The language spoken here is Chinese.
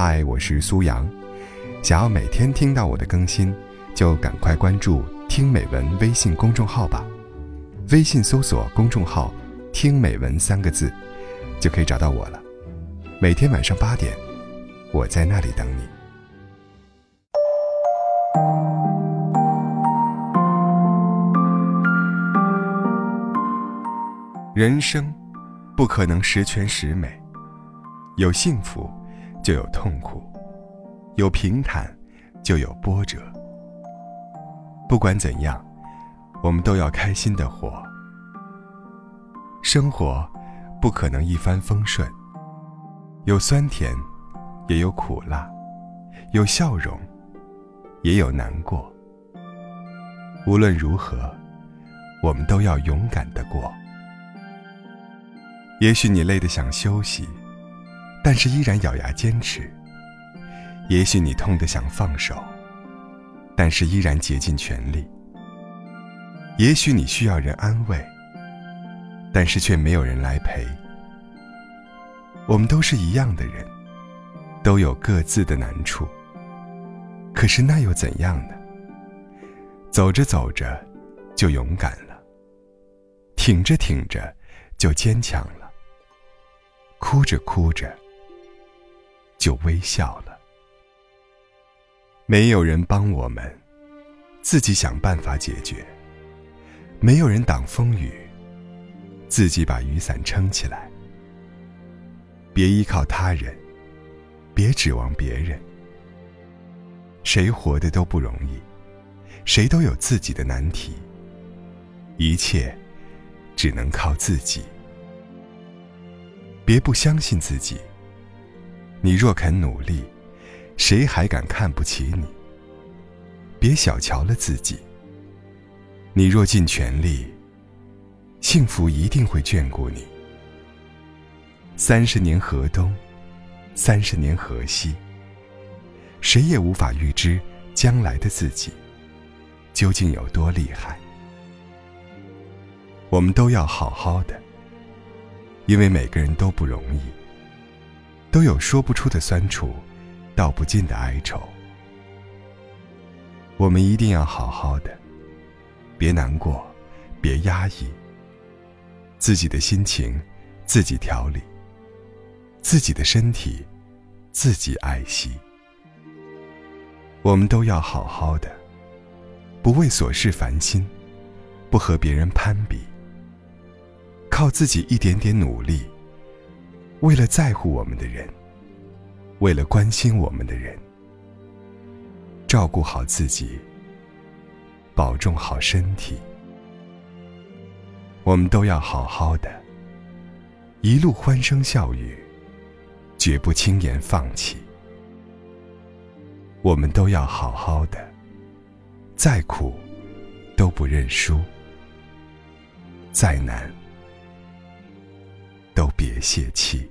嗨，我是苏阳。想要每天听到我的更新，就赶快关注“听美文”微信公众号吧。微信搜索公众号“听美文”三个字，就可以找到我了。每天晚上八点，我在那里等你。人生不可能十全十美，有幸福就有痛苦，有平坦就有波折。不管怎样，我们都要开心的活。生活不可能一帆风顺，有酸甜，也有苦辣，有笑容，也有难过。无论如何，我们都要勇敢的过。也许你累得想休息，但是依然咬牙坚持；也许你痛得想放手，但是依然竭尽全力；也许你需要人安慰，但是却没有人来陪。我们都是一样的人，都有各自的难处。可是那又怎样呢？走着走着，就勇敢了；挺着挺着，就坚强了。哭着哭着，就微笑了。没有人帮我们，自己想办法解决；没有人挡风雨，自己把雨伞撑起来。别依靠他人，别指望别人。谁活的都不容易，谁都有自己的难题。一切，只能靠自己。别不相信自己。你若肯努力，谁还敢看不起你？别小瞧了自己。你若尽全力，幸福一定会眷顾你。三十年河东，三十年河西。谁也无法预知将来的自己究竟有多厉害。我们都要好好的。因为每个人都不容易，都有说不出的酸楚，道不尽的哀愁。我们一定要好好的，别难过，别压抑。自己的心情自己调理，自己的身体自己爱惜。我们都要好好的，不为琐事烦心，不和别人攀比。靠自己一点点努力，为了在乎我们的人，为了关心我们的人，照顾好自己，保重好身体，我们都要好好的，一路欢声笑语，绝不轻言放弃。我们都要好好的，再苦都不认输，再难。泄气。